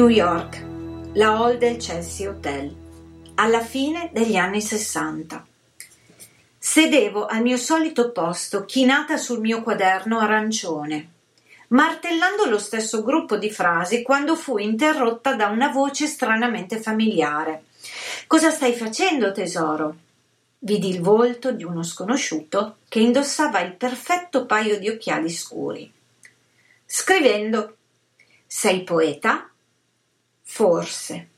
New York, la hall del Chelsea Hotel, alla fine degli anni sessanta. Sedevo al mio solito posto, chinata sul mio quaderno arancione, martellando lo stesso gruppo di frasi quando fui interrotta da una voce stranamente familiare. Cosa stai facendo, tesoro? Vidi il volto di uno sconosciuto che indossava il perfetto paio di occhiali scuri. Scrivendo. Sei poeta? Forse.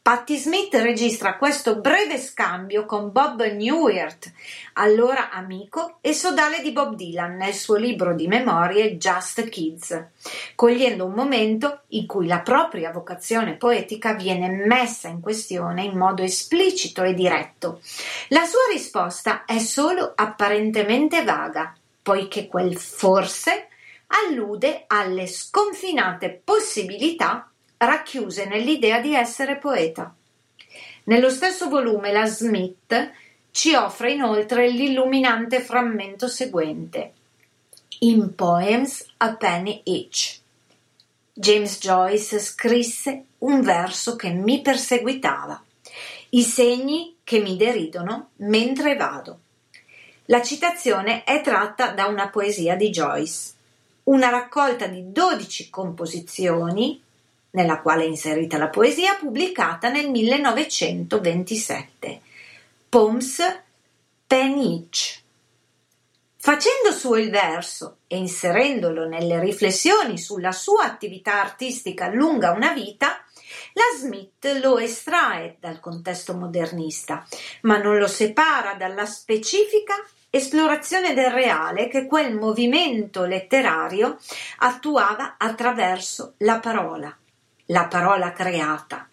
Patti Smith registra questo breve scambio con Bob Newhart, allora amico e sodale di Bob Dylan, nel suo libro di memorie Just Kids, cogliendo un momento in cui la propria vocazione poetica viene messa in questione in modo esplicito e diretto. La sua risposta è solo apparentemente vaga, poiché quel forse allude alle sconfinate possibilità racchiuse nell'idea di essere poeta. Nello stesso volume la Smith ci offre inoltre l'illuminante frammento seguente In Poems a Penny Each. James Joyce scrisse un verso che mi perseguitava, i segni che mi deridono mentre vado. La citazione è tratta da una poesia di Joyce, una raccolta di dodici composizioni nella quale è inserita la poesia, pubblicata nel 1927. Poms Penich. Facendo suo il verso e inserendolo nelle riflessioni sulla sua attività artistica lunga una vita, la Smith lo estrae dal contesto modernista, ma non lo separa dalla specifica esplorazione del reale che quel movimento letterario attuava attraverso la parola la parola creata,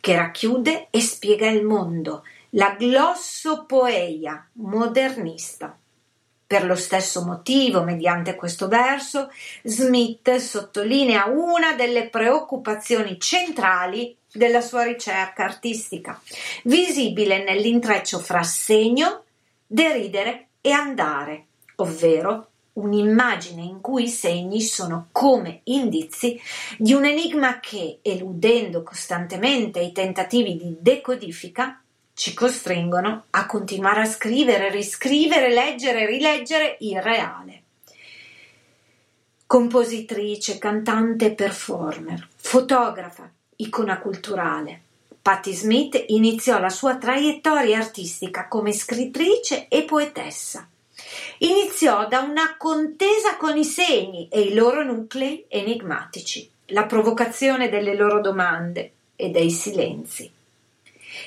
che racchiude e spiega il mondo, la glossopoeia modernista. Per lo stesso motivo, mediante questo verso, Smith sottolinea una delle preoccupazioni centrali della sua ricerca artistica, visibile nell'intreccio fra segno, deridere e andare, ovvero un'immagine in cui i segni sono come indizi di un enigma che, eludendo costantemente i tentativi di decodifica, ci costringono a continuare a scrivere, riscrivere, leggere rileggere il reale. Compositrice, cantante, performer, fotografa, icona culturale. Patti Smith iniziò la sua traiettoria artistica come scrittrice e poetessa Iniziò da una contesa con i segni e i loro nuclei enigmatici, la provocazione delle loro domande e dei silenzi.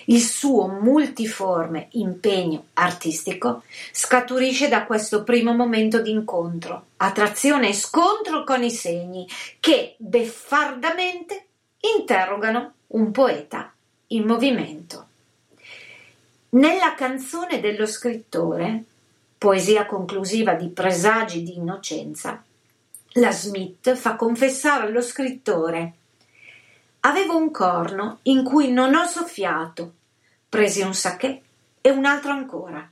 Il suo multiforme impegno artistico scaturisce da questo primo momento di incontro, attrazione e scontro con i segni che beffardamente interrogano un poeta in movimento. Nella canzone dello scrittore poesia conclusiva di Presagi di innocenza, la Smith fa confessare allo scrittore Avevo un corno in cui non ho soffiato, presi un sacché e un altro ancora.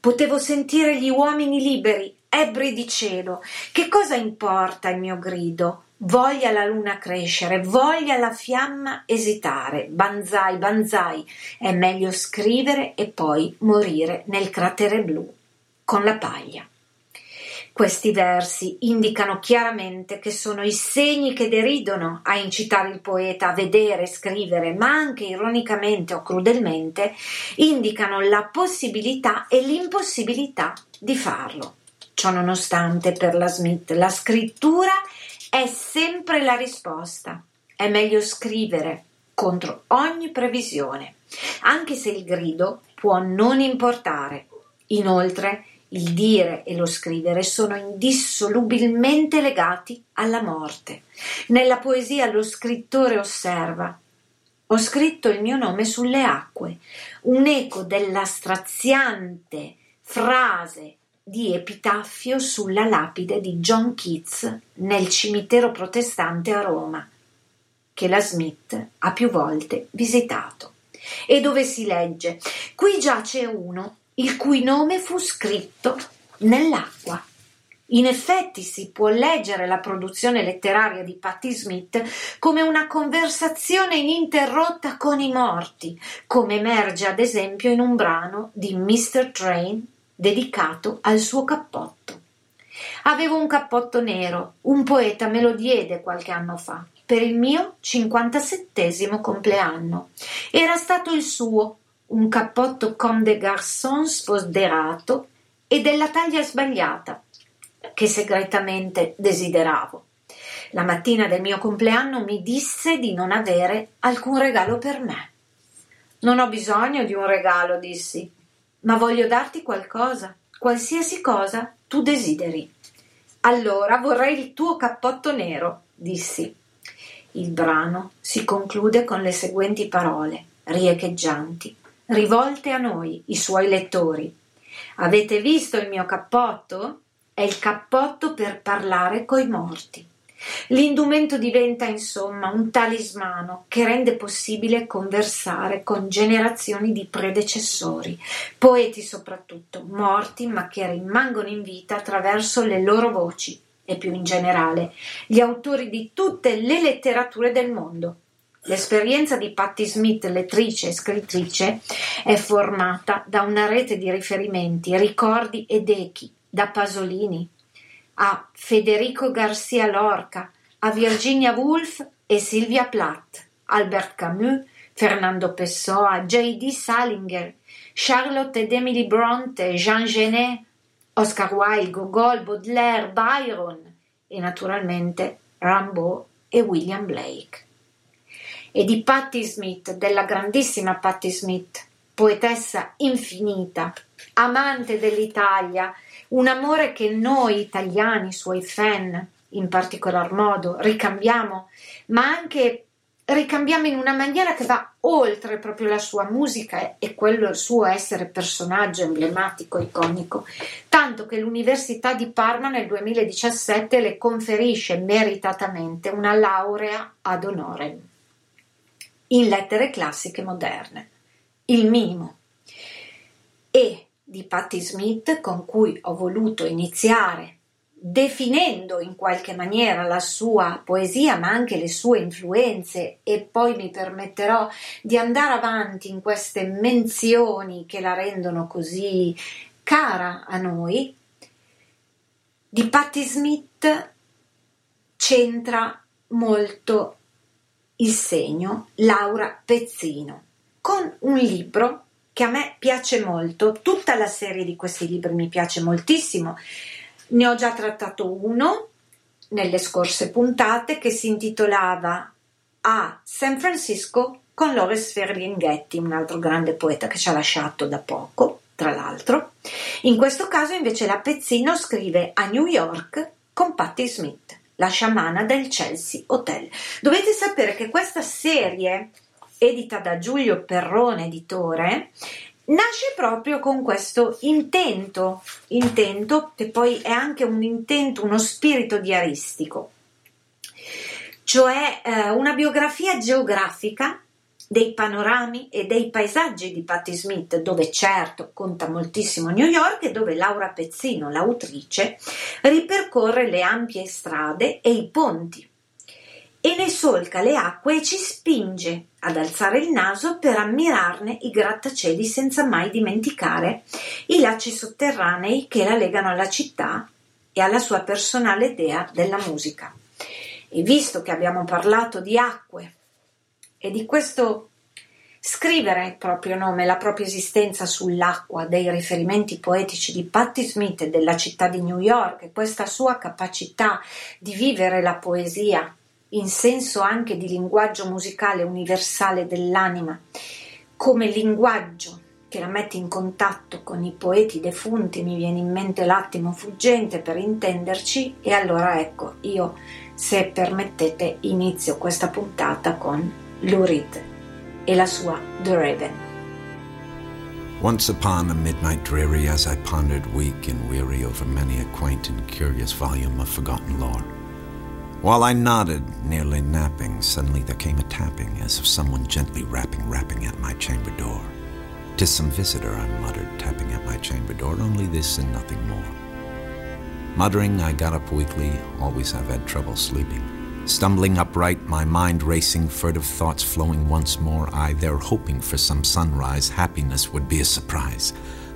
Potevo sentire gli uomini liberi, ebbri di cielo. Che cosa importa il mio grido? Voglia la luna crescere, voglia la fiamma esitare. Banzai, banzai. È meglio scrivere e poi morire nel cratere blu con la paglia. Questi versi indicano chiaramente che sono i segni che deridono a incitare il poeta a vedere, scrivere, ma anche ironicamente o crudelmente indicano la possibilità e l'impossibilità di farlo. Ciò nonostante, per la Smith, la scrittura è sempre la risposta. È meglio scrivere contro ogni previsione, anche se il grido può non importare. Inoltre, il dire e lo scrivere sono indissolubilmente legati alla morte. Nella poesia lo scrittore osserva ho scritto il mio nome sulle acque, un eco della straziante frase di epitaffio sulla lapide di John Keats nel cimitero protestante a Roma, che la Smith ha più volte visitato, e dove si legge Qui giace uno il cui nome fu scritto nell'acqua. In effetti si può leggere la produzione letteraria di Patti Smith come una conversazione ininterrotta con i morti, come emerge ad esempio in un brano di Mr. Train dedicato al suo cappotto. Avevo un cappotto nero, un poeta me lo diede qualche anno fa, per il mio 57 compleanno. Era stato il suo, un cappotto comme des garçons sfoderato e della taglia sbagliata, che segretamente desideravo. La mattina del mio compleanno mi disse di non avere alcun regalo per me. Non ho bisogno di un regalo, dissi, ma voglio darti qualcosa, qualsiasi cosa tu desideri. Allora vorrei il tuo cappotto nero, dissi. Il brano si conclude con le seguenti parole, riecheggianti, rivolte a noi, i suoi lettori. Avete visto il mio cappotto? È il cappotto per parlare coi morti. L'indumento diventa insomma un talismano che rende possibile conversare con generazioni di predecessori, poeti soprattutto, morti ma che rimangono in vita attraverso le loro voci e più in generale gli autori di tutte le letterature del mondo. L'esperienza di Patti Smith, lettrice e scrittrice, è formata da una rete di riferimenti, ricordi ed echi da Pasolini a Federico Garcia Lorca, a Virginia Woolf e Sylvia Plath, Albert Camus, Fernando Pessoa, J.D. Salinger, Charlotte ed Emily Bronte, Jean Genet, Oscar Wilde, Gogol, Baudelaire, Byron e naturalmente Rimbaud e William Blake. E di Patti Smith, della grandissima Patti Smith, poetessa infinita, amante dell'Italia, un amore che noi italiani, suoi fan, in particolar modo, ricambiamo, ma anche ricambiamo in una maniera che va oltre proprio la sua musica e quello il suo essere personaggio emblematico, iconico, tanto che l'Università di Parma nel 2017 le conferisce meritatamente una laurea ad honorem in lettere classiche moderne, il minimo. E di Patti Smith con cui ho voluto iniziare definendo in qualche maniera la sua poesia ma anche le sue influenze e poi mi permetterò di andare avanti in queste menzioni che la rendono così cara a noi di Patti Smith c'entra molto il segno Laura Pezzino con un libro che a me piace molto, tutta la serie di questi libri mi piace moltissimo. Ne ho già trattato uno nelle scorse puntate che si intitolava A San Francisco con Loris Ferlinghetti, un altro grande poeta che ci ha lasciato da poco, tra l'altro. In questo caso invece la Pezzino scrive a New York con Patti Smith, la sciamana del Chelsea Hotel. Dovete sapere che questa serie edita da Giulio Perrone, editore, nasce proprio con questo intento, intento che poi è anche un intento, uno spirito diaristico, cioè eh, una biografia geografica dei panorami e dei paesaggi di Patti Smith, dove certo conta moltissimo New York e dove Laura Pezzino, l'autrice, ripercorre le ampie strade e i ponti e ne solca le acque e ci spinge ad alzare il naso per ammirarne i grattacieli senza mai dimenticare i lacci sotterranei che la legano alla città e alla sua personale idea della musica. E visto che abbiamo parlato di acque e di questo scrivere il proprio nome, la propria esistenza sull'acqua, dei riferimenti poetici di Patti Smith e della città di New York e questa sua capacità di vivere la poesia in senso anche di linguaggio musicale universale dell'anima, come linguaggio che la mette in contatto con i poeti defunti, mi viene in mente l'attimo fuggente per intenderci, e allora ecco, io, se permettete, inizio questa puntata con Lou Reed e la sua The Raven. Once upon a midnight dreary, as I pondered weak and weary over many a quaint and curious volume of forgotten lore, While I nodded, nearly napping, suddenly there came a tapping, as of someone gently rapping, rapping at my chamber door. "'Tis some visitor, I muttered, tapping at my chamber door, only this and nothing more. Muttering, I got up weakly, always I've had trouble sleeping. Stumbling upright, my mind racing, furtive thoughts flowing once more, I there hoping for some sunrise, happiness would be a surprise,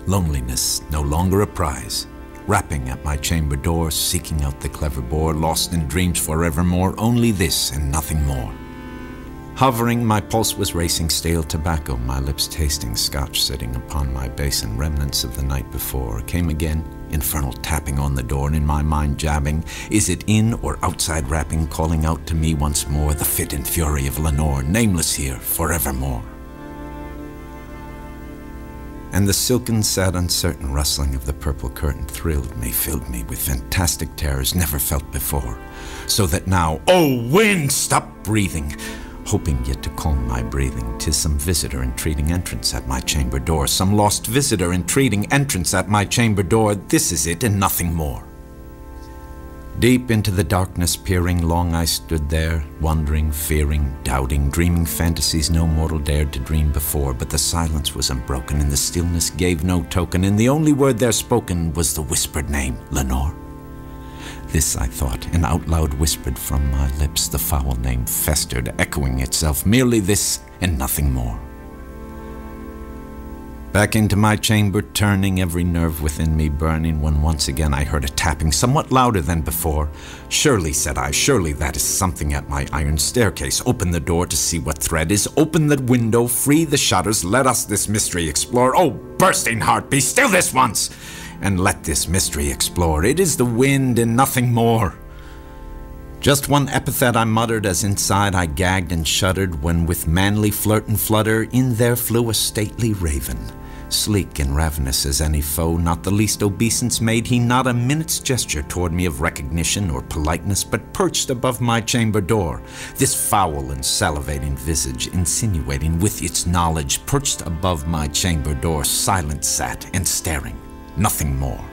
loneliness no longer a prize. Rapping at my chamber door, seeking out the clever bore, lost in dreams forevermore, only this and nothing more. Hovering, my pulse was racing stale tobacco, my lips tasting scotch sitting upon my basin, remnants of the night before. Came again, infernal tapping on the door, and in my mind jabbing, is it in or outside rapping, calling out to me once more the fit and fury of Lenore, nameless here forevermore. And the silken, sad, uncertain rustling of the purple curtain thrilled me, filled me with fantastic terrors never felt before. So that now, oh wind, stop breathing! Hoping yet to calm my breathing. Tis some visitor entreating entrance at my chamber door, some lost visitor entreating entrance at my chamber door. This is it and nothing more. Deep into the darkness peering, long I stood there, wondering, fearing, doubting, dreaming fantasies no mortal dared to dream before. But the silence was unbroken, and the stillness gave no token, and the only word there spoken was the whispered name, Lenore. This I thought, and out loud whispered from my lips the foul name festered, echoing itself, merely this and nothing more. Back into my chamber, turning every nerve within me burning, when once again I heard a tapping, somewhat louder than before. Surely, said I, surely that is something at my iron staircase. Open the door to see what thread is. Open the window, free the shutters, let us this mystery explore. Oh, bursting heart, be still this once! And let this mystery explore. It is the wind and nothing more. Just one epithet I muttered as inside I gagged and shuddered when with manly flirt and flutter in there flew a stately raven. Sleek and ravenous as any foe, not the least obeisance made he not a minute's gesture toward me of recognition or politeness, but perched above my chamber door, this foul and salivating visage insinuating with its knowledge, perched above my chamber door, silent sat and staring nothing more.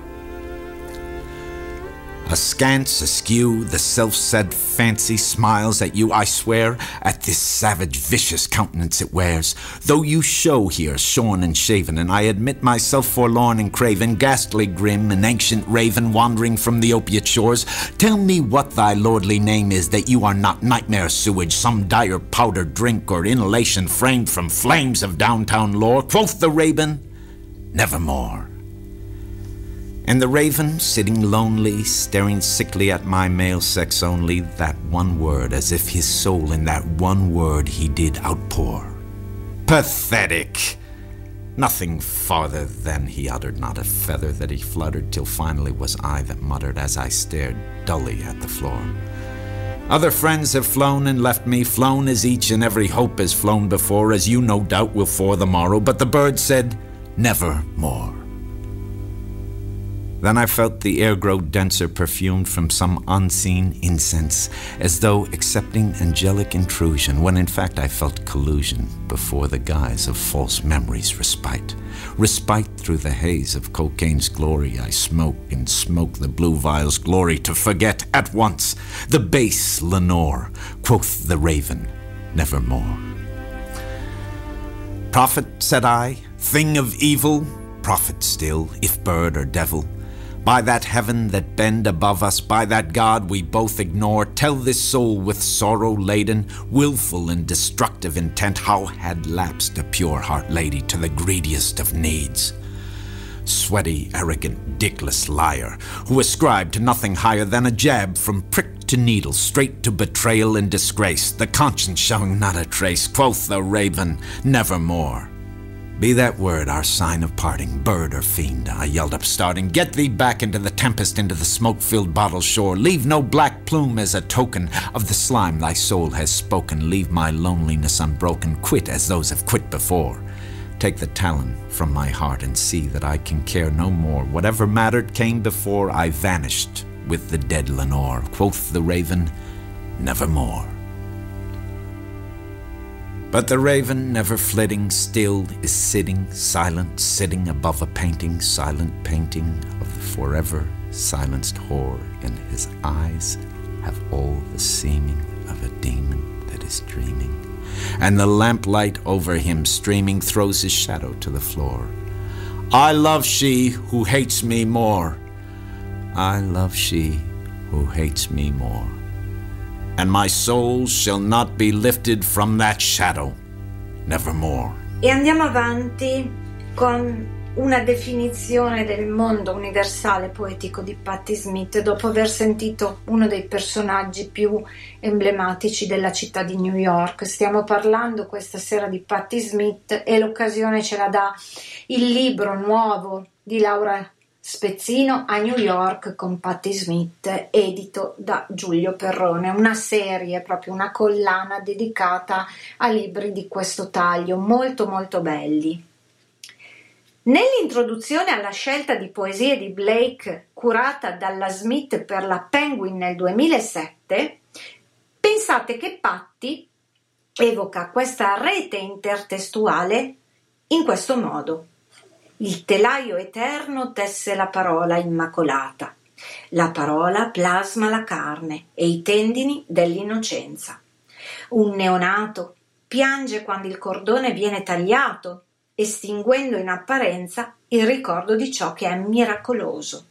Askance, askew, the self said fancy smiles at you, I swear, at this savage, vicious countenance it wears. Though you show here shorn and shaven, and I admit myself forlorn and craven, ghastly grim, an ancient raven wandering from the opiate shores, tell me what thy lordly name is, that you are not nightmare sewage, some dire powder drink or inhalation framed from flames of downtown lore. Quoth the raven, nevermore. And the raven, sitting lonely, staring sickly at my male sex only, that one word, as if his soul in that one word he did outpour. Pathetic! Nothing farther than he uttered, not a feather that he fluttered, till finally was I that muttered as I stared dully at the floor. Other friends have flown and left me, flown as each and every hope has flown before, as you no doubt will for the morrow, but the bird said, Never more. Then I felt the air grow denser, perfumed from some unseen incense, as though accepting angelic intrusion, when in fact I felt collusion before the guise of false memories' respite. Respite through the haze of cocaine's glory, I smoke and smoke the blue vial's glory to forget at once the base Lenore, quoth the raven, nevermore. Prophet, said I, thing of evil, prophet still, if bird or devil by that heaven that bend above us, by that God we both ignore, tell this soul with sorrow laden, wilful and destructive intent, how had lapsed a pure heart lady to the greediest of needs. Sweaty, arrogant, dickless liar, who ascribed to nothing higher than a jab from prick to needle, straight to betrayal and disgrace, the conscience showing not a trace, quoth the raven, nevermore. Be that word our sign of parting, bird or fiend, I yelled up, starting. Get thee back into the tempest, into the smoke filled bottle shore. Leave no black plume as a token of the slime thy soul has spoken. Leave my loneliness unbroken. Quit as those have quit before. Take the talon from my heart and see that I can care no more. Whatever mattered came before, I vanished with the dead Lenore. Quoth the raven, Nevermore. But the raven, never flitting, still is sitting, silent, sitting above a painting, silent painting of the forever silenced whore. and his eyes have all the seeming of a demon that is dreaming, and the lamplight over him streaming throws his shadow to the floor. I love she who hates me more. I love she who hates me more. And my soul shall not be lifted from that shadow, nevermore. E andiamo avanti con una definizione del mondo universale poetico di Patti Smith dopo aver sentito uno dei personaggi più emblematici della città di New York. Stiamo parlando questa sera di Patti Smith e l'occasione ce la dà il libro nuovo di Laura Spezzino a New York con Patti Smith, edito da Giulio Perrone, una serie, proprio una collana dedicata a libri di questo taglio, molto molto belli. Nell'introduzione alla scelta di poesie di Blake curata dalla Smith per la Penguin nel 2007, pensate che Patti evoca questa rete intertestuale in questo modo. Il telaio eterno tesse la parola immacolata. La parola plasma la carne e i tendini dell'innocenza. Un neonato piange quando il cordone viene tagliato estinguendo in apparenza il ricordo di ciò che è miracoloso.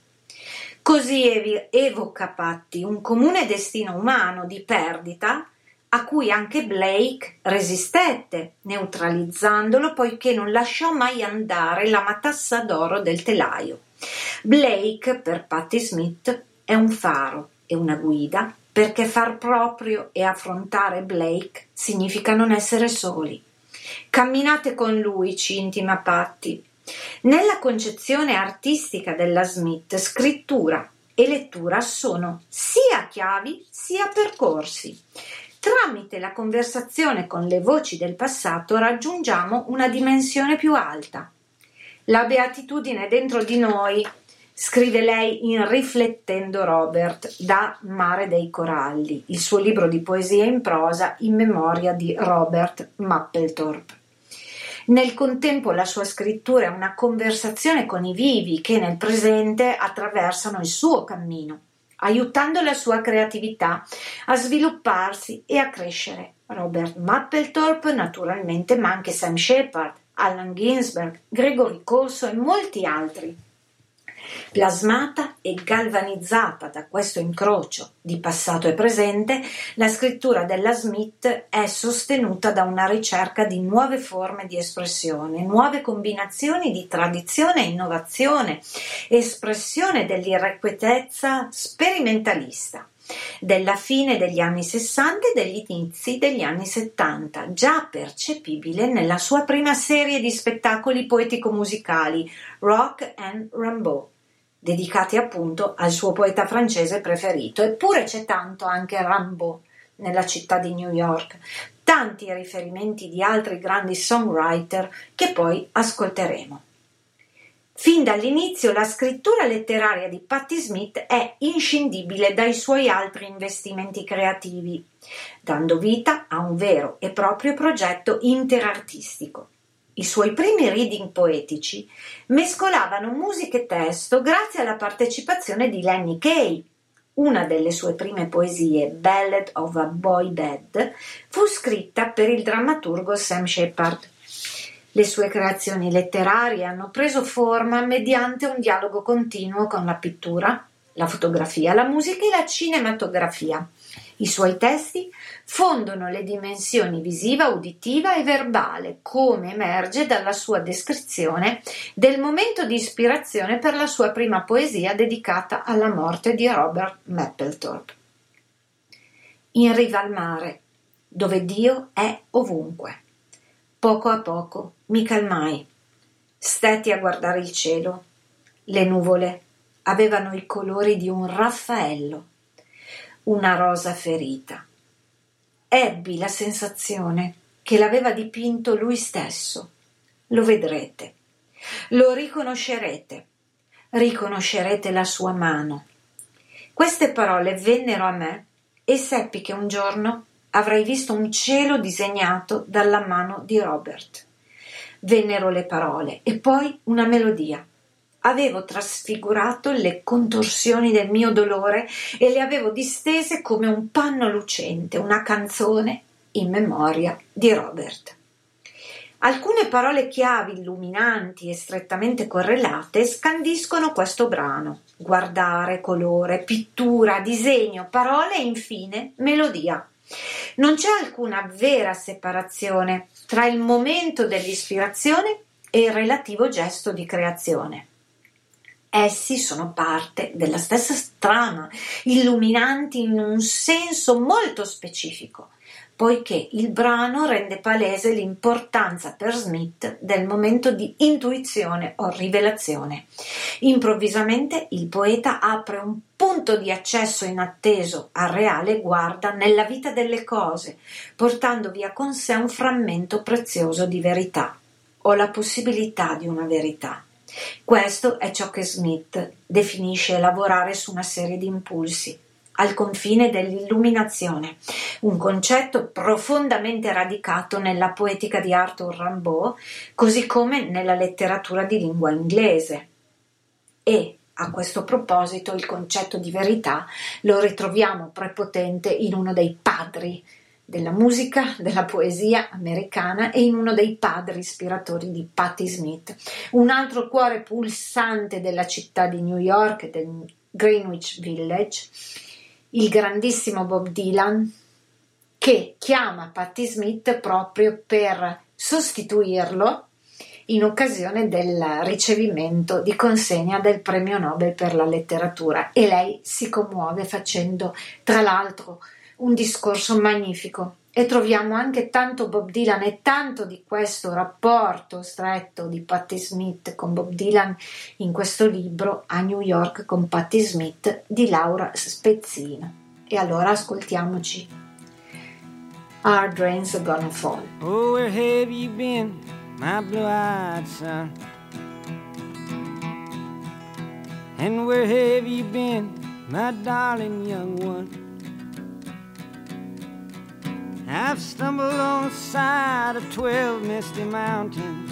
Così evoca Patti un comune destino umano di perdita a cui anche Blake resistette, neutralizzandolo poiché non lasciò mai andare la matassa d'oro del telaio. Blake, per Patti Smith, è un faro e una guida perché far proprio e affrontare Blake significa non essere soli. Camminate con lui, ci intima Patti. Nella concezione artistica della Smith, scrittura e lettura sono sia chiavi sia percorsi. Tramite la conversazione con le voci del passato raggiungiamo una dimensione più alta. La beatitudine dentro di noi, scrive lei in Riflettendo Robert da Mare dei Coralli, il suo libro di poesia in prosa in memoria di Robert Mapplethorpe. Nel contempo la sua scrittura è una conversazione con i vivi che nel presente attraversano il suo cammino, aiutando la sua creatività a svilupparsi e a crescere. Robert Mapplethorpe naturalmente, ma anche Sam Shepard, Allen Ginsberg, Gregory Corso e molti altri. Plasmata e galvanizzata da questo incrocio di passato e presente, la scrittura della Smith è sostenuta da una ricerca di nuove forme di espressione, nuove combinazioni di tradizione e innovazione, espressione dell'irrequietezza sperimentalista della fine degli anni 60 e degli inizi degli anni 70, già percepibile nella sua prima serie di spettacoli poetico-musicali, Rock and Rambeau dedicati appunto al suo poeta francese preferito. Eppure c'è tanto anche Rimbaud nella città di New York, tanti riferimenti di altri grandi songwriter che poi ascolteremo. Fin dall'inizio la scrittura letteraria di Patti Smith è inscindibile dai suoi altri investimenti creativi, dando vita a un vero e proprio progetto interartistico. I suoi primi reading poetici mescolavano musica e testo grazie alla partecipazione di Lenny Kay. Una delle sue prime poesie, Ballad of a Boy Bed, fu scritta per il drammaturgo Sam Shepard. Le sue creazioni letterarie hanno preso forma mediante un dialogo continuo con la pittura, la fotografia, la musica e la cinematografia. I suoi testi fondono le dimensioni visiva, uditiva e verbale, come emerge dalla sua descrizione del momento di ispirazione per la sua prima poesia dedicata alla morte di Robert Mapplethorpe. In riva al mare, dove Dio è ovunque. Poco a poco mi calmai. Stetti a guardare il cielo. Le nuvole avevano i colori di un raffaello, una rosa ferita ebbi la sensazione che l'aveva dipinto lui stesso. Lo vedrete, lo riconoscerete, riconoscerete la sua mano. Queste parole vennero a me e seppi che un giorno avrei visto un cielo disegnato dalla mano di Robert. Vennero le parole e poi una melodia avevo trasfigurato le contorsioni del mio dolore e le avevo distese come un panno lucente, una canzone in memoria di Robert. Alcune parole chiavi illuminanti e strettamente correlate scandiscono questo brano. guardare, colore, pittura, disegno, parole e infine melodia. Non c'è alcuna vera separazione tra il momento dell'ispirazione e il relativo gesto di creazione. Essi sono parte della stessa trama, illuminanti in un senso molto specifico, poiché il brano rende palese l'importanza per Smith del momento di intuizione o rivelazione. Improvvisamente il poeta apre un punto di accesso inatteso al reale guarda nella vita delle cose, portando via con sé un frammento prezioso di verità o la possibilità di una verità. Questo è ciò che Smith definisce lavorare su una serie di impulsi, al confine dell'illuminazione, un concetto profondamente radicato nella poetica di Arthur Rimbaud, così come nella letteratura di lingua inglese. E a questo proposito il concetto di verità lo ritroviamo prepotente in uno dei padri della musica, della poesia americana e in uno dei padri ispiratori di Patti Smith. Un altro cuore pulsante della città di New York, del Greenwich Village, il grandissimo Bob Dylan, che chiama Patti Smith proprio per sostituirlo in occasione del ricevimento di consegna del premio Nobel per la letteratura e lei si commuove facendo tra l'altro un discorso magnifico e troviamo anche tanto Bob Dylan e tanto di questo rapporto stretto di Patti Smith con Bob Dylan in questo libro A New York con Patti Smith di Laura Spezzino. E allora ascoltiamoci Our Drains Are Gonna Fall. Oh, where have you been, my blue-eyed son? And where have you been, my darling young one? I've stumbled on the side of twelve misty mountains.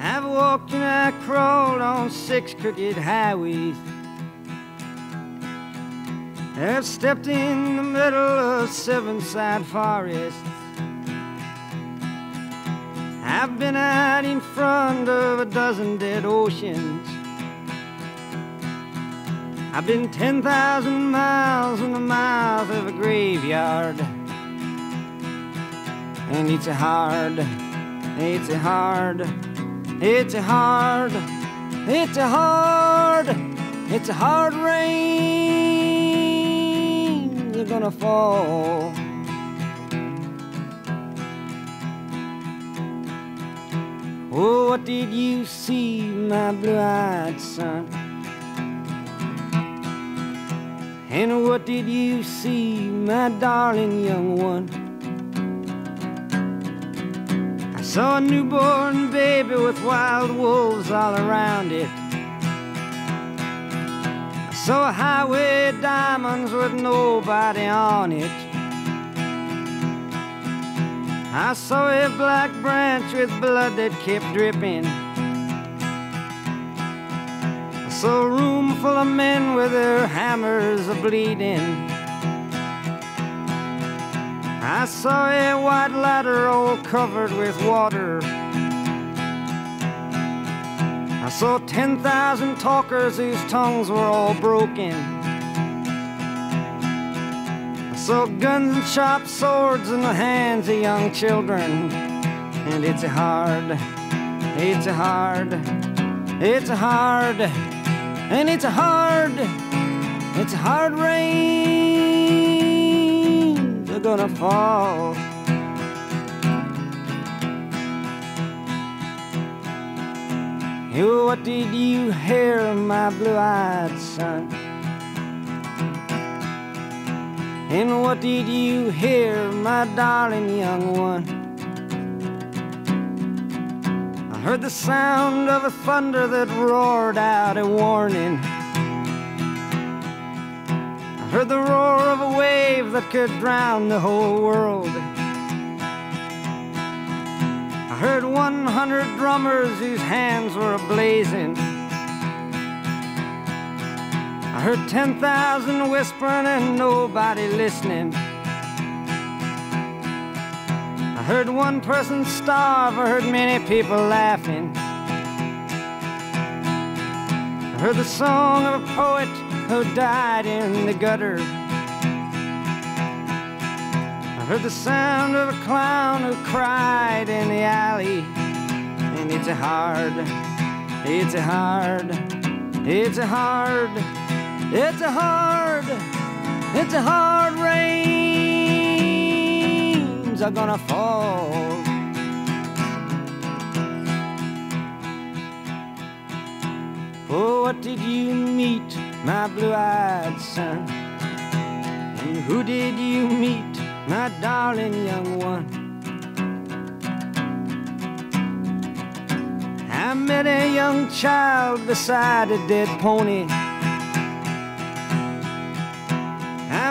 I've walked and I crawled on six crooked highways. I've stepped in the middle of seven sad forests. I've been out in front of a dozen dead oceans. I've been 10,000 miles in the mouth of a graveyard. And it's a hard, it's a hard, it's a hard, it's a hard, it's a hard rain. They're gonna fall. Oh, what did you see, my blue eyed son? And what did you see, my darling young one? I saw a newborn baby with wild wolves all around it. I saw highway diamonds with nobody on it. I saw a black branch with blood that kept dripping saw a room full of men with their hammers a bleeding. I saw a white ladder all covered with water. I saw 10,000 talkers whose tongues were all broken. I saw guns and sharp swords in the hands of young children. And it's hard, it's hard, it's hard and it's a hard, it's a hard rain. They're gonna fall. what did you hear, my blue-eyed son? And what did you hear, my darling young one? Heard the sound of a thunder that roared out a warning. I heard the roar of a wave that could drown the whole world. I heard 100 drummers whose hands were ablazing. I heard 10,000 whispering and nobody listening. I heard one person starve, I heard many people laughing. I heard the song of a poet who died in the gutter. I heard the sound of a clown who cried in the alley. And it's a hard, it's a hard, it's a hard, it's a hard, it's a hard are gonna fall. Oh, what did you meet, my blue-eyed son? And who did you meet, my darling young one? I met a young child beside a dead pony.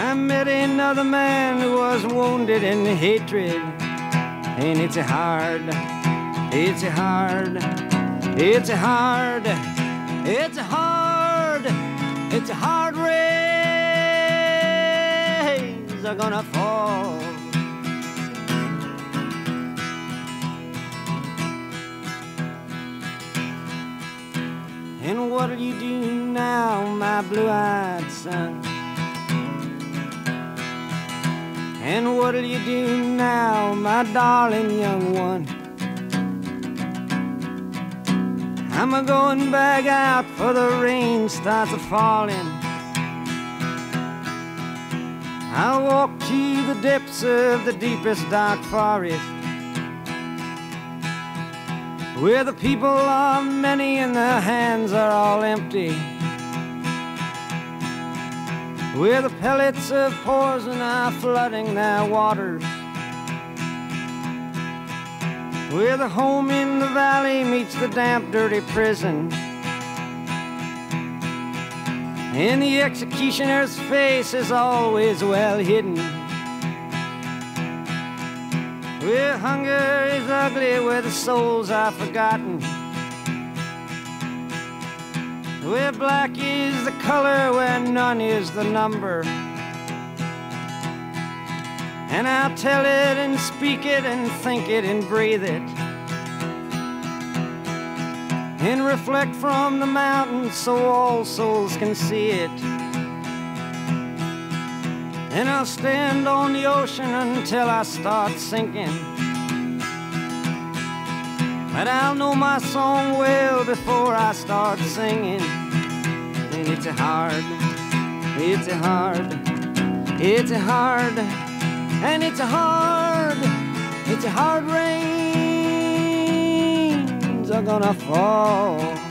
I met another man who was wounded in hatred. And it's hard, it's hard, it's hard, it's hard, it's hard rains are gonna fall. And what'll you do now, my blue-eyed son? And what'll you do now, my darling young one? I'm a going back out for the rain starts a falling. I'll walk to the depths of the deepest dark forest. Where the people are many and their hands are all empty. Where the pellets of poison are flooding their waters. Where the home in the valley meets the damp, dirty prison. And the executioner's face is always well hidden. Where hunger is ugly, where the souls are forgotten. Where black is the color, where none is the number. And I'll tell it and speak it and think it and breathe it. And reflect from the mountain so all souls can see it. And I'll stand on the ocean until I start sinking. But I'll know my song well before I start singing. And it's a hard, it's a hard, it's a hard, and it's a hard, it's a hard rains are gonna fall.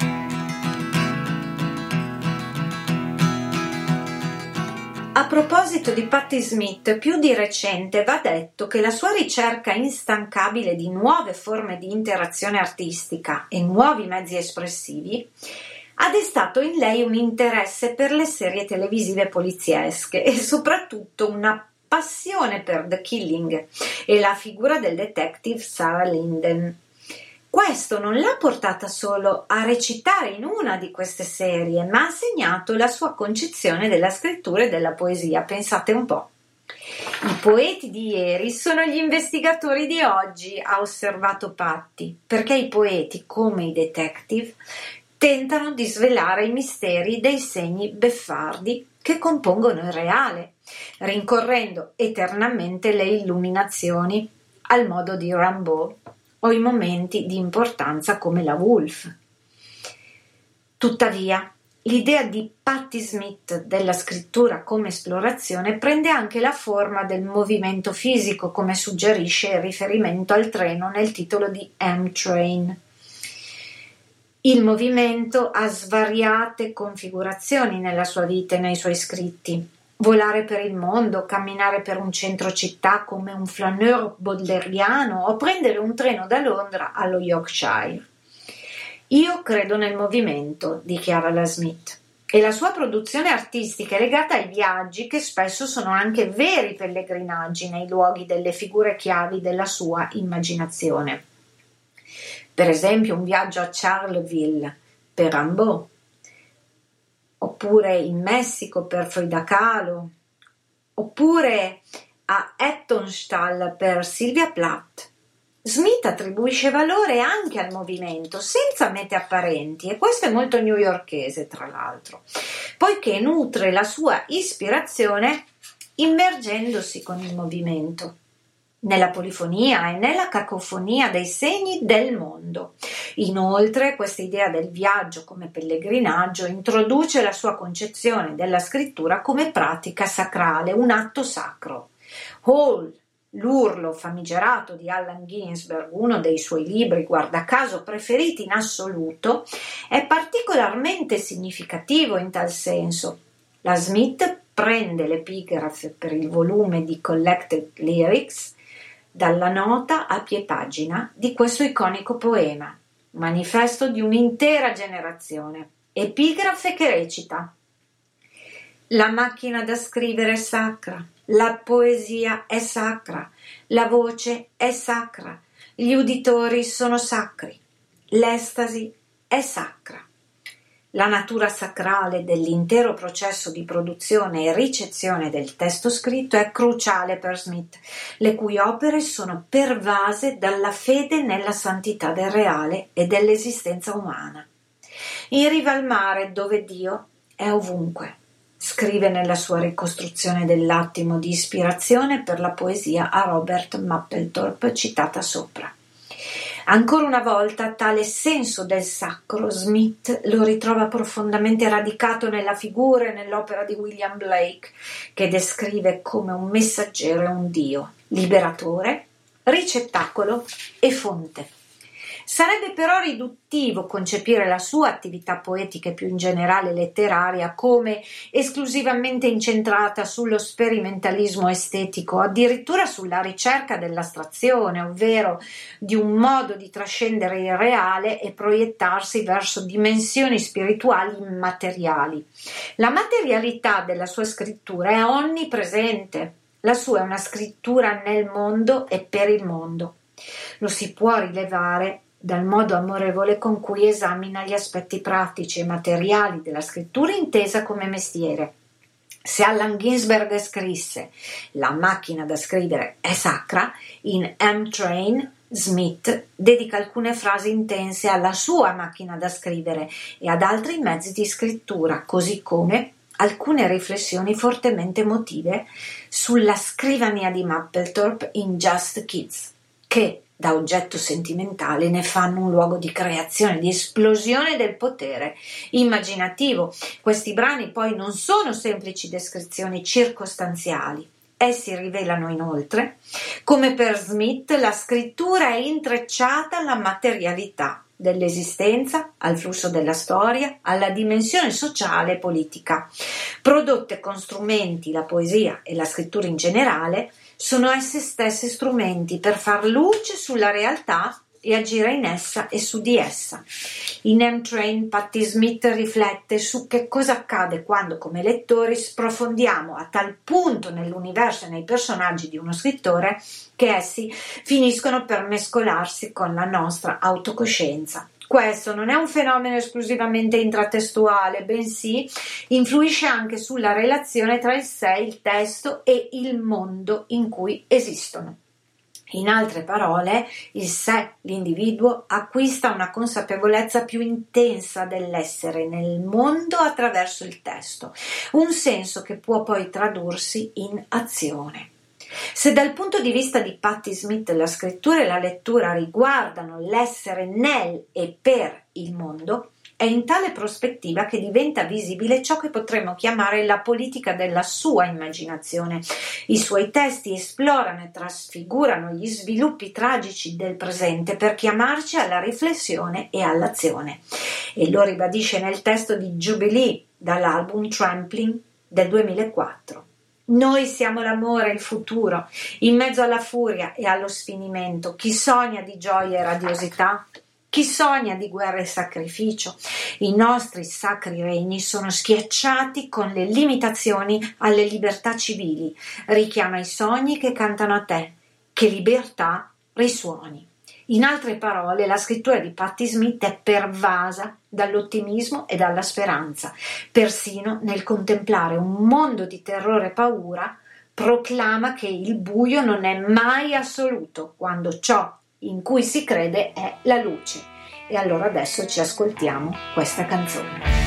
A proposito di Patti Smith, più di recente va detto che la sua ricerca instancabile di nuove forme di interazione artistica e nuovi mezzi espressivi ha destato in lei un interesse per le serie televisive poliziesche e soprattutto una passione per The Killing e la figura del detective Sarah Linden. Questo non l'ha portata solo a recitare in una di queste serie, ma ha segnato la sua concezione della scrittura e della poesia. Pensate un po'. I poeti di ieri sono gli investigatori di oggi, ha osservato Patti, perché i poeti, come i detective, tentano di svelare i misteri dei segni beffardi che compongono il reale, rincorrendo eternamente le illuminazioni al modo di Rimbaud o i momenti di importanza come la Wolf. Tuttavia, l'idea di Patti Smith della scrittura come esplorazione prende anche la forma del movimento fisico, come suggerisce il riferimento al treno nel titolo di M-Train. Il movimento ha svariate configurazioni nella sua vita e nei suoi scritti. Volare per il mondo, camminare per un centro città come un flaneur bodleriano o prendere un treno da Londra allo Yorkshire. Io credo nel movimento, dichiara la Smith. e la sua produzione artistica è legata ai viaggi che spesso sono anche veri pellegrinaggi nei luoghi delle figure chiavi della sua immaginazione. Per esempio un viaggio a Charleville per Rimbaud, oppure in Messico per Frida Kahlo, oppure a Ettonstall per Silvia Plath. Smith attribuisce valore anche al movimento, senza mete apparenti, e questo è molto newyorkese, tra l'altro, poiché nutre la sua ispirazione immergendosi con il movimento, nella polifonia e nella cacofonia dei segni del mondo. Inoltre, questa idea del viaggio come pellegrinaggio introduce la sua concezione della scrittura come pratica sacrale, un atto sacro. Hall L'urlo famigerato di Allen Ginsberg, uno dei suoi libri guarda caso preferiti in assoluto, è particolarmente significativo in tal senso. La Smith prende l'epigrafe per il volume di Collected Lyrics dalla nota a pie pagina di questo iconico poema, manifesto di un'intera generazione. Epigrafe che recita La macchina da scrivere è sacra la poesia è sacra, la voce è sacra, gli uditori sono sacri, l'estasi è sacra. La natura sacrale dell'intero processo di produzione e ricezione del testo scritto è cruciale per Smith, le cui opere sono pervase dalla fede nella santità del reale e dell'esistenza umana. In riva al mare, dove Dio è ovunque scrive nella sua ricostruzione dell'attimo di ispirazione per la poesia a Robert Mapplethorpe citata sopra. Ancora una volta tale senso del sacro Smith lo ritrova profondamente radicato nella figura e nell'opera di William Blake, che descrive come un messaggero e un dio, liberatore, ricettacolo e fonte. Sarebbe però riduttivo concepire la sua attività poetica e più in generale letteraria come esclusivamente incentrata sullo sperimentalismo estetico, addirittura sulla ricerca dell'astrazione, ovvero di un modo di trascendere il reale e proiettarsi verso dimensioni spirituali immateriali. La materialità della sua scrittura è onnipresente. La sua è una scrittura nel mondo e per il mondo. Lo si può rilevare dal modo amorevole con cui esamina gli aspetti pratici e materiali della scrittura intesa come mestiere. Se Allan Ginsberg scrisse La macchina da scrivere è sacra, in M-Train Smith dedica alcune frasi intense alla sua macchina da scrivere e ad altri mezzi di scrittura, così come alcune riflessioni fortemente emotive sulla scrivania di Mapplethorpe in Just Kids, che da oggetto sentimentale ne fanno un luogo di creazione, di esplosione del potere immaginativo. Questi brani poi non sono semplici descrizioni circostanziali. Essi rivelano inoltre come per Smith la scrittura è intrecciata alla materialità dell'esistenza, al flusso della storia, alla dimensione sociale e politica. Prodotte con strumenti, la poesia e la scrittura in generale, sono esse stesse strumenti per far luce sulla realtà e agire in essa e su di essa. In M-Train Patti Smith riflette su che cosa accade quando come lettori sprofondiamo a tal punto nell'universo e nei personaggi di uno scrittore che essi finiscono per mescolarsi con la nostra autocoscienza. Questo non è un fenomeno esclusivamente intratestuale, bensì influisce anche sulla relazione tra il sé, il testo e il mondo in cui esistono. In altre parole, il sé, l'individuo, acquista una consapevolezza più intensa dell'essere nel mondo attraverso il testo, un senso che può poi tradursi in azione. Se dal punto di vista di Patti Smith la scrittura e la lettura riguardano l'essere nel e per il mondo, è in tale prospettiva che diventa visibile ciò che potremmo chiamare la politica della sua immaginazione. I suoi testi esplorano e trasfigurano gli sviluppi tragici del presente per chiamarci alla riflessione e all'azione. E lo ribadisce nel testo di Jubilee dall'album Trampling del 2004. Noi siamo l'amore e il futuro, in mezzo alla furia e allo sfinimento. Chi sogna di gioia e radiosità Chi sogna di guerra e sacrificio? I nostri sacri regni sono schiacciati con le limitazioni alle libertà civili. Richiama i sogni che cantano a te. Che libertà risuoni. In altre parole, la scrittura di Patti Smith è pervasa dall'ottimismo e dalla speranza. Persino nel contemplare un mondo di terrore e paura, proclama che il buio non è mai assoluto quando ciò in cui si crede è la luce. E allora adesso ci ascoltiamo questa canzone.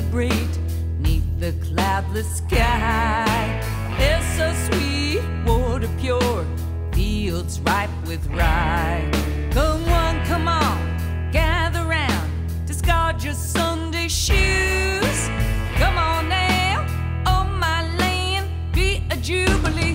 Celebrate neath the cloudless sky. There's so sweet, water pure, fields ripe with rye. Come on, come on, gather round, discard your Sunday shoes. Come on now, on my land, be a jubilee.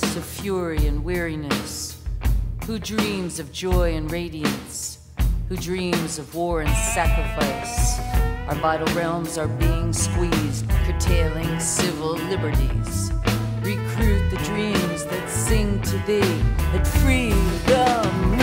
Midst of fury and weariness. Who dreams of joy and radiance? Who dreams of war and sacrifice? Our vital realms are being squeezed, curtailing civil liberties. Recruit the dreams that sing to thee, that. Freedom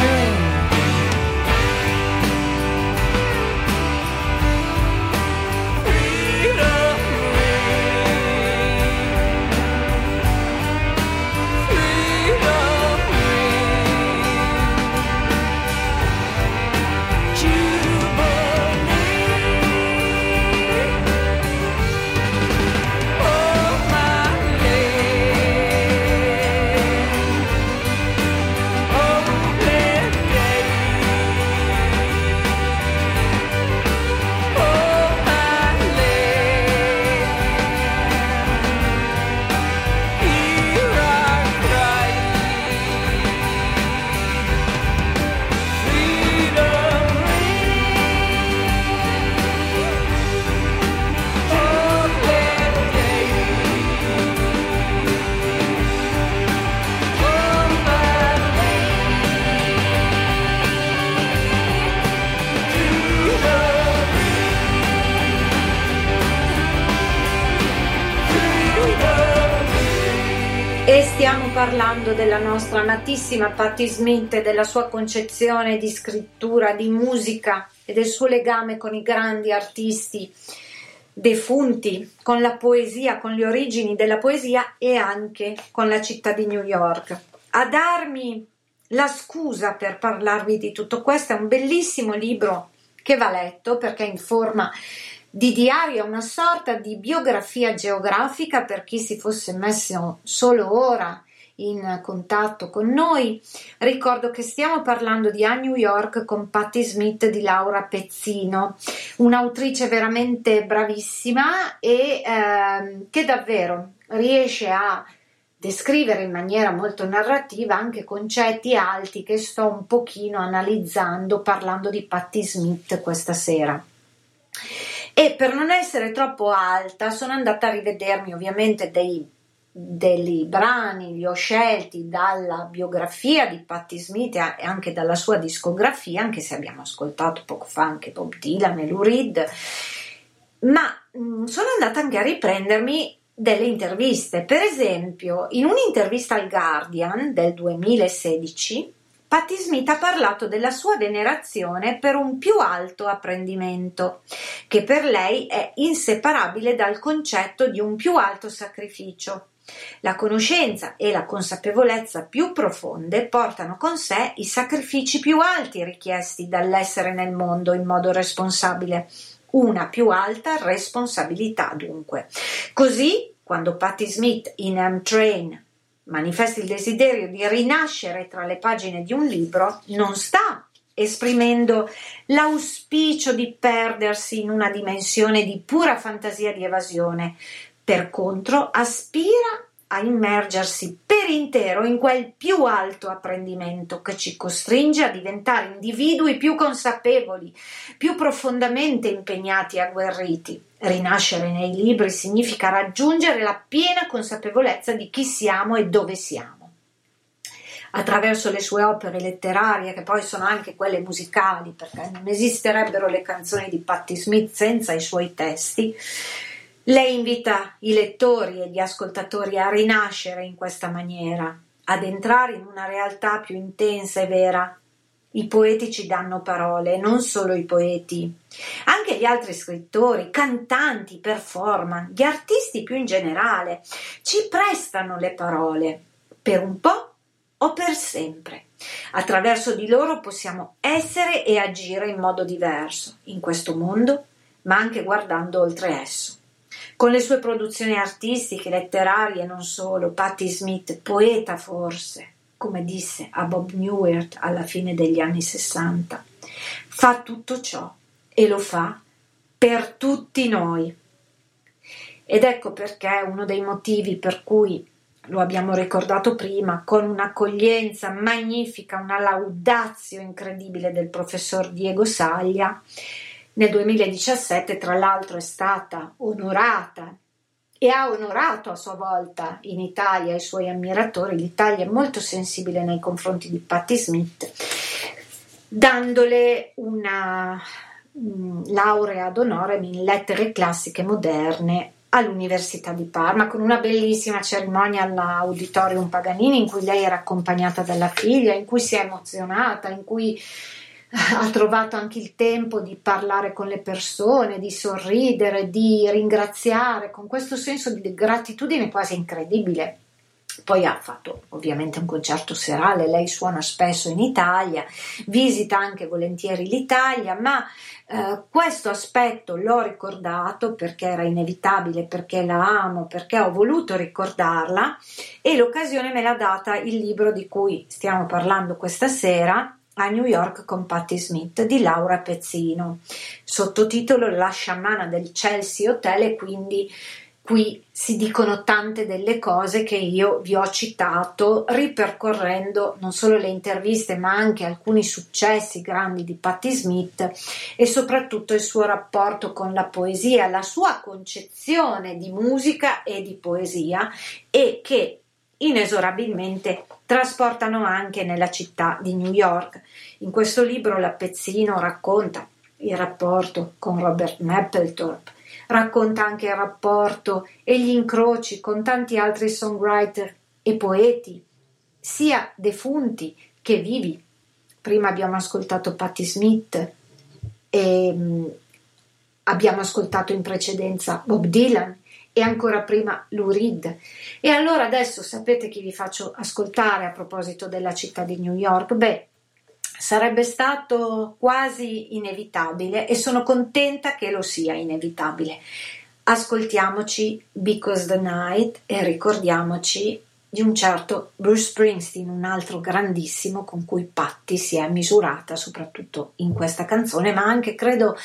parlando della nostra amatissima Patti Smith e della sua concezione di scrittura, di musica e del suo legame con i grandi artisti defunti, con la poesia, con le origini della poesia e anche con la città di New York. A darmi la scusa per parlarvi di tutto questo è un bellissimo libro che va letto perché in forma di diario, una sorta di biografia geografica per chi si fosse messo solo ora in contatto con noi. Ricordo che stiamo parlando di A New York con Patti Smith di Laura Pezzino, un'autrice veramente bravissima e eh, che davvero riesce a descrivere in maniera molto narrativa anche concetti alti che sto un pochino analizzando parlando di Patti Smith questa sera. E per non essere troppo alta sono andata a rivedermi ovviamente dei dei brani li ho scelti dalla biografia di Patti Smith e anche dalla sua discografia, anche se abbiamo ascoltato poco fa anche Bob Dylan e Lou Reed, ma mh, mm, sono andata anche a riprendermi delle interviste. Per esempio, in un'intervista al Guardian del 2016, Patti Smith ha parlato della sua venerazione per un più alto apprendimento, che per lei è inseparabile dal concetto di un più alto sacrificio. La conoscenza e la consapevolezza più profonde portano con sé i sacrifici più alti richiesti dall'essere nel mondo in modo responsabile. Una più alta responsabilità dunque. Così, quando Patti Smith in M-Train manifesta il desiderio di rinascere tra le pagine di un libro, non sta esprimendo l'auspicio di perdersi in una dimensione di pura fantasia di evasione, per contro, aspira a immergersi per intero in quel più alto apprendimento che ci costringe a diventare individui più consapevoli, più profondamente impegnati e agguerriti. Rinascere nei libri significa raggiungere la piena consapevolezza di chi siamo e dove siamo. Attraverso le sue opere letterarie, che poi sono anche quelle musicali, perché non esisterebbero le canzoni di Patti Smith senza i suoi testi, lei invita i lettori e gli ascoltatori a rinascere in questa maniera, ad entrare in una realtà più intensa e vera. I poeti ci danno parole, non solo i poeti, anche gli altri scrittori, cantanti, performance, gli artisti più in generale, ci prestano le parole per un po' o per sempre. Attraverso di loro possiamo essere e agire in modo diverso in questo mondo, ma anche guardando oltre esso. Con le sue produzioni artistiche, letterarie e non solo, Patti Smith, poeta forse, come disse a Bob Newhart alla fine degli anni Sessanta, fa tutto ciò e lo fa per tutti noi. Ed ecco perché uno dei motivi per cui lo abbiamo ricordato prima, con un'accoglienza magnifica, una laudazio incredibile del professor Diego Saglia, nel 2017, tra l'altro, è stata onorata e ha onorato a sua volta in Italia i suoi ammiratori. L'Italia è molto sensibile nei confronti di Patti Smith, dandole una um, laurea ad honorem in lettere classiche moderne all'Università di Parma con una bellissima cerimonia all'Auditorium Paganini in cui lei era accompagnata dalla figlia, in cui si è emozionata, in cui ha trovato anche il tempo di parlare con le persone, di sorridere, di ringraziare, con questo senso di gratitudine quasi incredibile. Poi ha fatto ovviamente un concerto serale, lei suona spesso in Italia, visita anche volentieri l'Italia, ma eh, questo aspetto l'ho ricordato perché era inevitabile, perché la amo, perché ho voluto ricordarla e l'occasione me l'ha data il libro di cui stiamo parlando questa sera, a New York con Patti Smith di Laura Pezzino, sottotitolo La sciamana del Chelsea Hotel e quindi qui si dicono tante delle cose che io vi ho citato ripercorrendo non solo le interviste ma anche alcuni successi grandi di Patti Smith e soprattutto il suo rapporto con la poesia, la sua concezione di musica e di poesia e che inesorabilmente trasportano anche nella città di New York. In questo libro la Pezzino racconta il rapporto con Robert Mapplethorpe, racconta anche il rapporto e gli incroci con tanti altri songwriter e poeti sia defunti che vivi. Prima abbiamo ascoltato Patti Smith e mm, abbiamo ascoltato in precedenza Bob Dylan e ancora prima Lou Reed. E allora adesso sapete chi vi faccio ascoltare a proposito della città di New York? Beh, sarebbe stato quasi inevitabile e sono contenta che lo sia inevitabile. Ascoltiamoci Because the Night e ricordiamoci di un certo Bruce Springsteen, un altro grandissimo con cui Patti si è misurata soprattutto in questa canzone, ma anche credo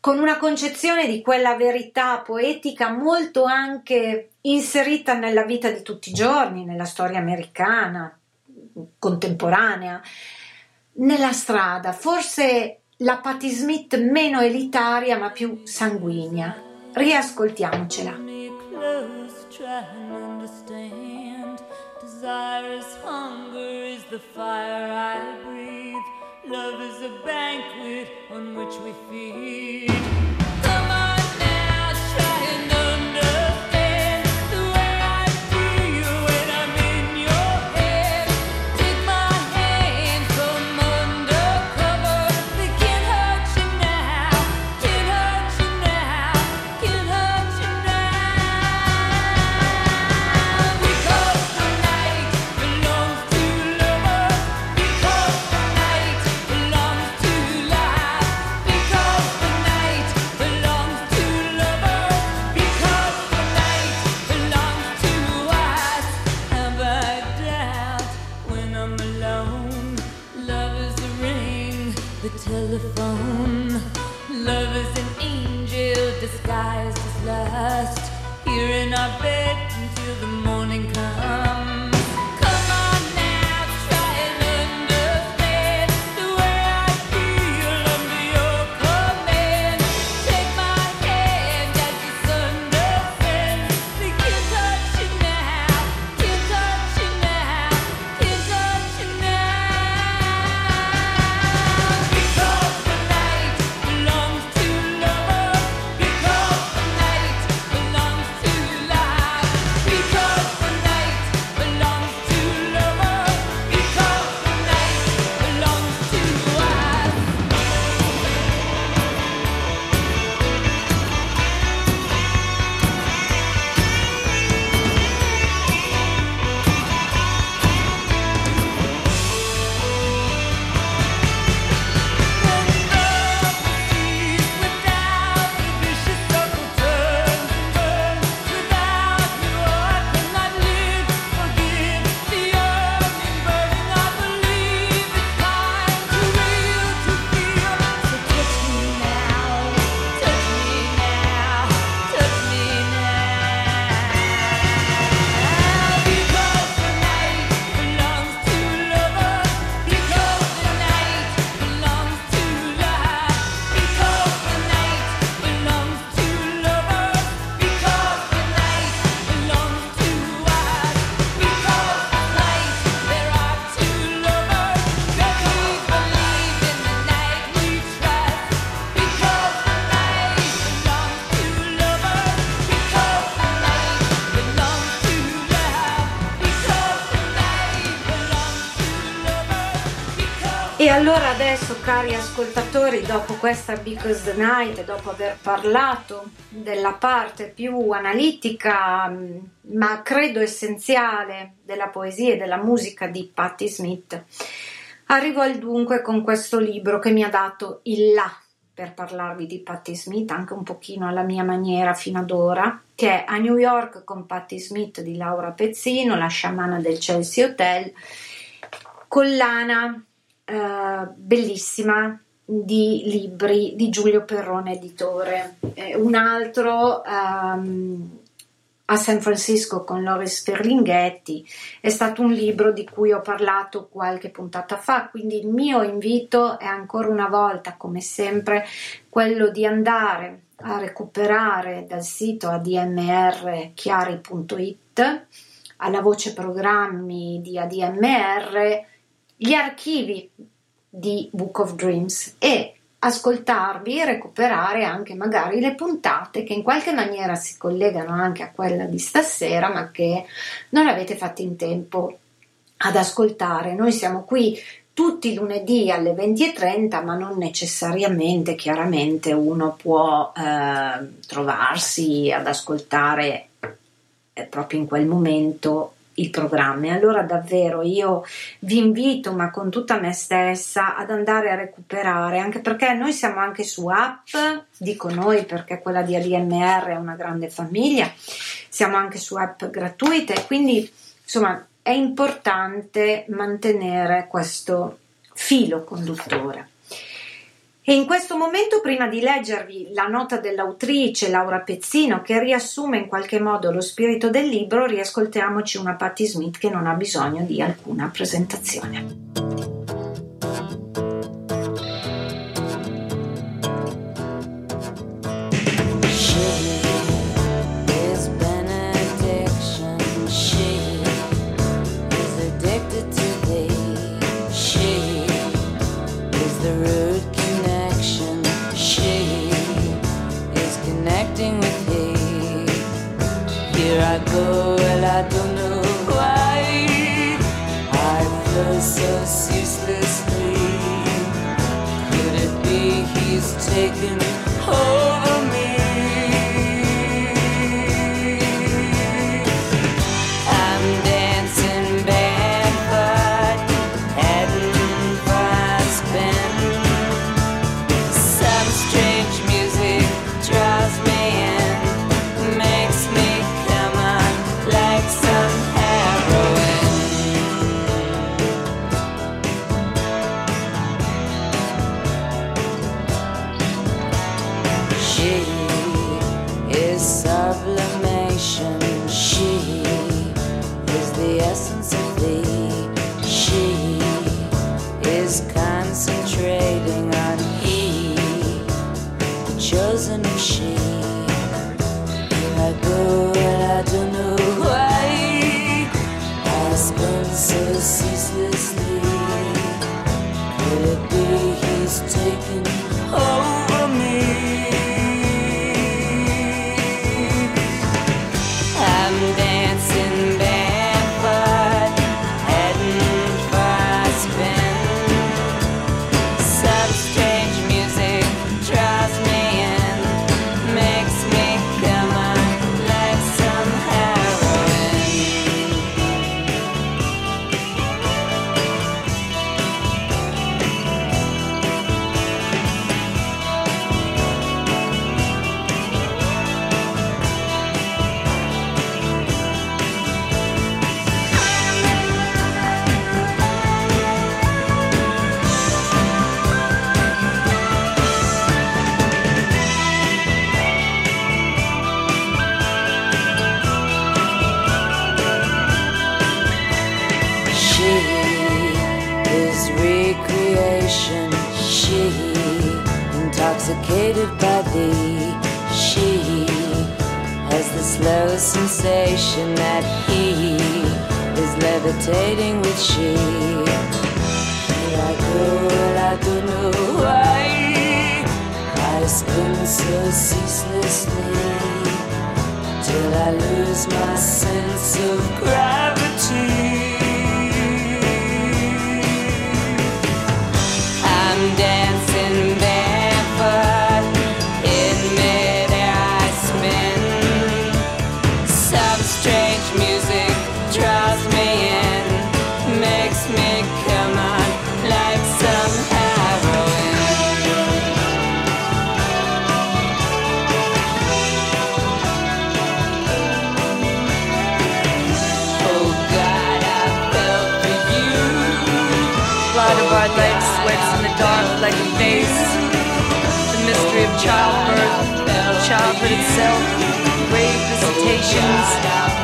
con una concezione di quella verità poetica molto anche inserita nella vita di tutti i giorni, nella storia americana, contemporanea, nella strada, forse la Patti Smith meno elitaria ma più sanguigna. Riascoltiamocela. Love is a banquet on which we feed. Allora adesso, cari ascoltatori, dopo questa Because Night, dopo aver parlato della parte più analitica, mm, ma credo essenziale della poesia e della musica di Patti Smith, arrivo al dunque con questo libro che mi ha dato il là per parlarvi di Patti Smith, anche un pochino alla mia maniera fino ad ora, che è A New York con Patti Smith di Laura Pezzino, la sciamana del Chelsea Hotel, collana eh, bellissima di libri di Giulio Perrone editore. Eh, un altro um, a San Francisco con Loris Ferlinghetti è stato un libro di cui ho parlato qualche puntata fa, quindi il mio invito è ancora una volta, come sempre, quello di andare a recuperare dal sito admrchiari.it alla voce programmi di ADMR gli archivi di Book of Dreams e ascoltarvi e recuperare anche magari le puntate che in qualche maniera si collegano anche a quella di stasera ma che non avete fatto in tempo ad ascoltare. Noi siamo qui tutti i lunedì alle 20.30, ma non necessariamente, chiaramente uno può eh, trovarsi ad ascoltare eh, proprio in quel momento il programma. E allora davvero io vi invito, ma con tutta me stessa, ad andare a recuperare, anche perché noi siamo anche su app, dico noi perché quella di ADMR è una grande famiglia, siamo anche su app gratuite, quindi insomma è importante mantenere questo filo conduttore. E in questo momento, prima di leggervi la nota dell'autrice Laura Pezzino, che riassume in qualche modo lo spirito del libro, riascoltiamoci una Patti Smith che non ha bisogno di alcuna presentazione. notion that he is levitating with she. I spin so ceaselessly till I lose my sense of gravity. I'm dead. face, the mystery of childbirth, childhood itself, grave visitations,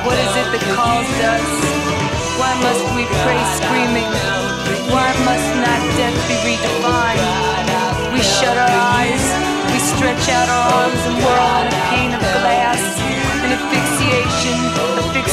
what is it that calls us? Why must we pray screaming? Why must not death be redefined? We shut our eyes, we stretch out our arms and whirl in a pane of glass, in asphyxiation.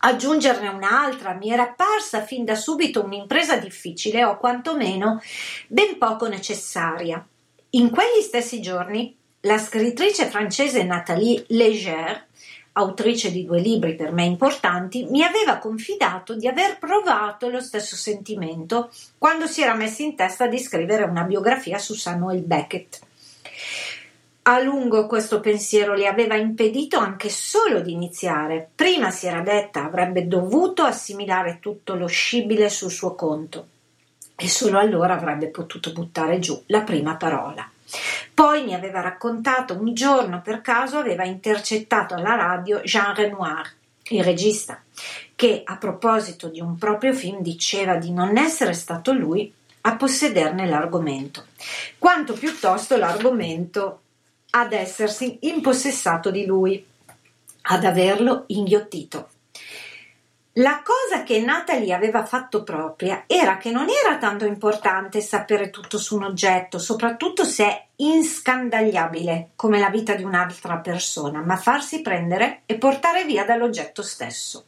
Aggiungerne un'altra mi era apparsa fin da subito un'impresa difficile o quantomeno ben poco necessaria. In quegli stessi giorni la scrittrice francese Nathalie Léger, autrice di due libri per me importanti, mi aveva confidato di aver provato lo stesso sentimento quando si era messa in testa di scrivere una biografia su Samuel Beckett. A lungo questo pensiero le aveva impedito anche solo di iniziare. Prima si era detta avrebbe dovuto assimilare tutto lo scibile sul suo conto e solo allora avrebbe potuto buttare giù la prima parola. Poi mi aveva raccontato un giorno per caso aveva intercettato alla radio Jean Renoir, il regista, che a proposito di un proprio film diceva di non essere stato lui a possederne l'argomento, quanto piuttosto l'argomento ad essersi impossessato di lui, ad averlo inghiottito. La cosa che Natalie aveva fatto propria era che non era tanto importante sapere tutto su un oggetto, soprattutto se è inscandagliabile come la vita di un'altra persona, ma farsi prendere e portare via dall'oggetto stesso.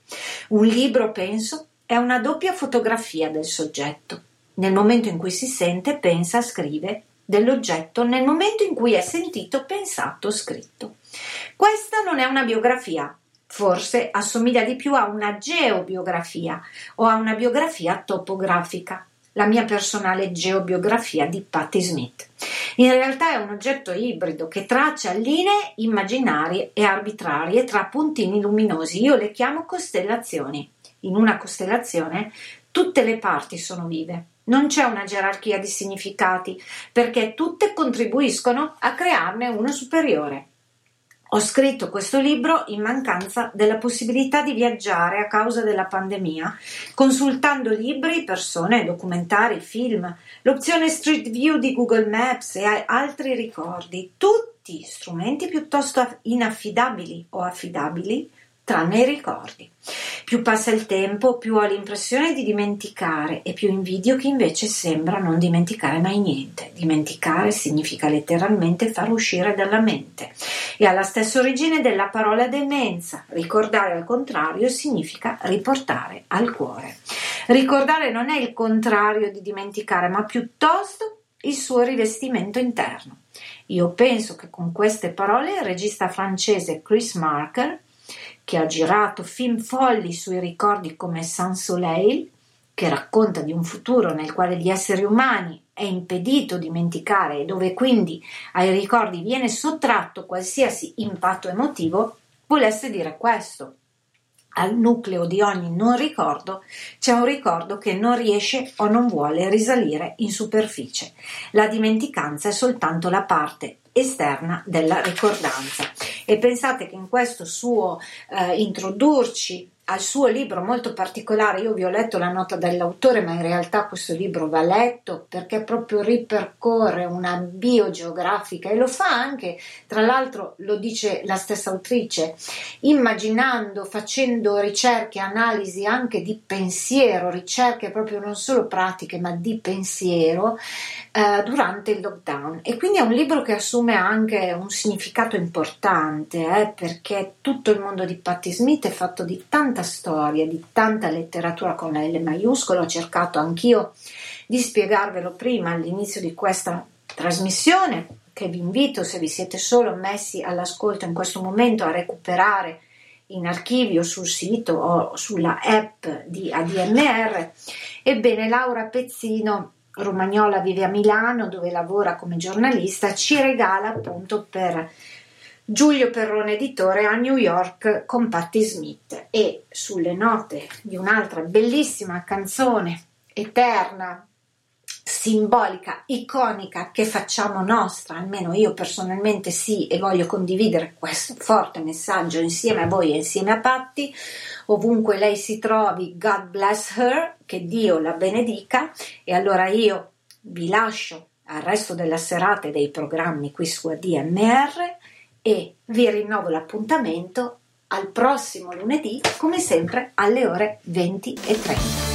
Un libro, penso, è una doppia fotografia del soggetto. Nel momento in cui si sente, pensa, scrive dell'oggetto nel momento in cui è sentito, pensato, scritto. Questa non è una biografia, forse assomiglia di più a una geobiografia o a una biografia topografica, la mia personale geobiografia di Patti Smith. In realtà è un oggetto ibrido che traccia linee immaginarie e arbitrarie tra puntini luminosi. Io le chiamo costellazioni. In una costellazione tutte le parti sono vive, non c'è una gerarchia di significati, perché tutte contribuiscono a crearne uno superiore. Ho scritto questo libro in mancanza della possibilità di viaggiare a causa della pandemia, consultando libri, persone, documentari, film, l'opzione Street View di Google Maps e altri ricordi, tutti strumenti piuttosto inaffidabili o affidabili tranne i ricordi. Più passa il tempo, più ho l'impressione di dimenticare e più invidio chi invece sembra non dimenticare mai niente. Dimenticare significa letteralmente far uscire dalla mente e ha la stessa origine della parola demenza. Ricordare al contrario significa riportare al cuore. Ricordare non è il contrario di dimenticare, ma piuttosto il suo rivestimento interno. Io penso che con queste parole il regista francese Chris Marker che ha girato film folli sui ricordi come Sans Soleil, che racconta di un futuro nel quale gli esseri umani è impedito dimenticare e dove quindi ai ricordi viene sottratto qualsiasi impatto emotivo, volesse dire questo. Al nucleo di ogni non ricordo c'è un ricordo che non riesce o non vuole risalire in superficie. La dimenticanza è soltanto la parte esterna della ricordanza. E pensate che in questo suo eh, introdurci al suo libro molto particolare, io vi ho letto la nota dell'autore, ma in realtà questo libro va letto perché proprio ripercorre una biogeografica e lo fa anche, tra l'altro lo dice la stessa autrice, immaginando, facendo ricerche, analisi anche di pensiero, ricerche proprio non solo pratiche ma di pensiero eh, durante il lockdown. E quindi è un libro che assume anche un significato importante eh, perché tutto il mondo di Patti Smith è fatto di tanta storia, di tanta letteratura con la L maiuscola, ho cercato anch'io di spiegarvelo prima all'inizio di questa trasmissione, che vi invito, se vi siete solo messi all'ascolto in questo momento, a recuperare in archivio sul sito o sulla app di ADMR. Ebbene, Laura Pezzino Romagnola vive a Milano dove lavora come giornalista, ci regala appunto per Giulio Perrone editore a New York con Patti Smith. E sulle note di un'altra bellissima canzone eterna, simbolica, iconica che facciamo nostra, almeno io personalmente sì e voglio condividere questo forte messaggio insieme a voi e insieme a Patti, ovunque lei si trovi, God bless her, che Dio la benedica e allora io vi lascio al resto della serata e dei programmi qui su ADMR e vi rinnovo l'appuntamento al prossimo lunedì, come sempre alle ore 20 e 30.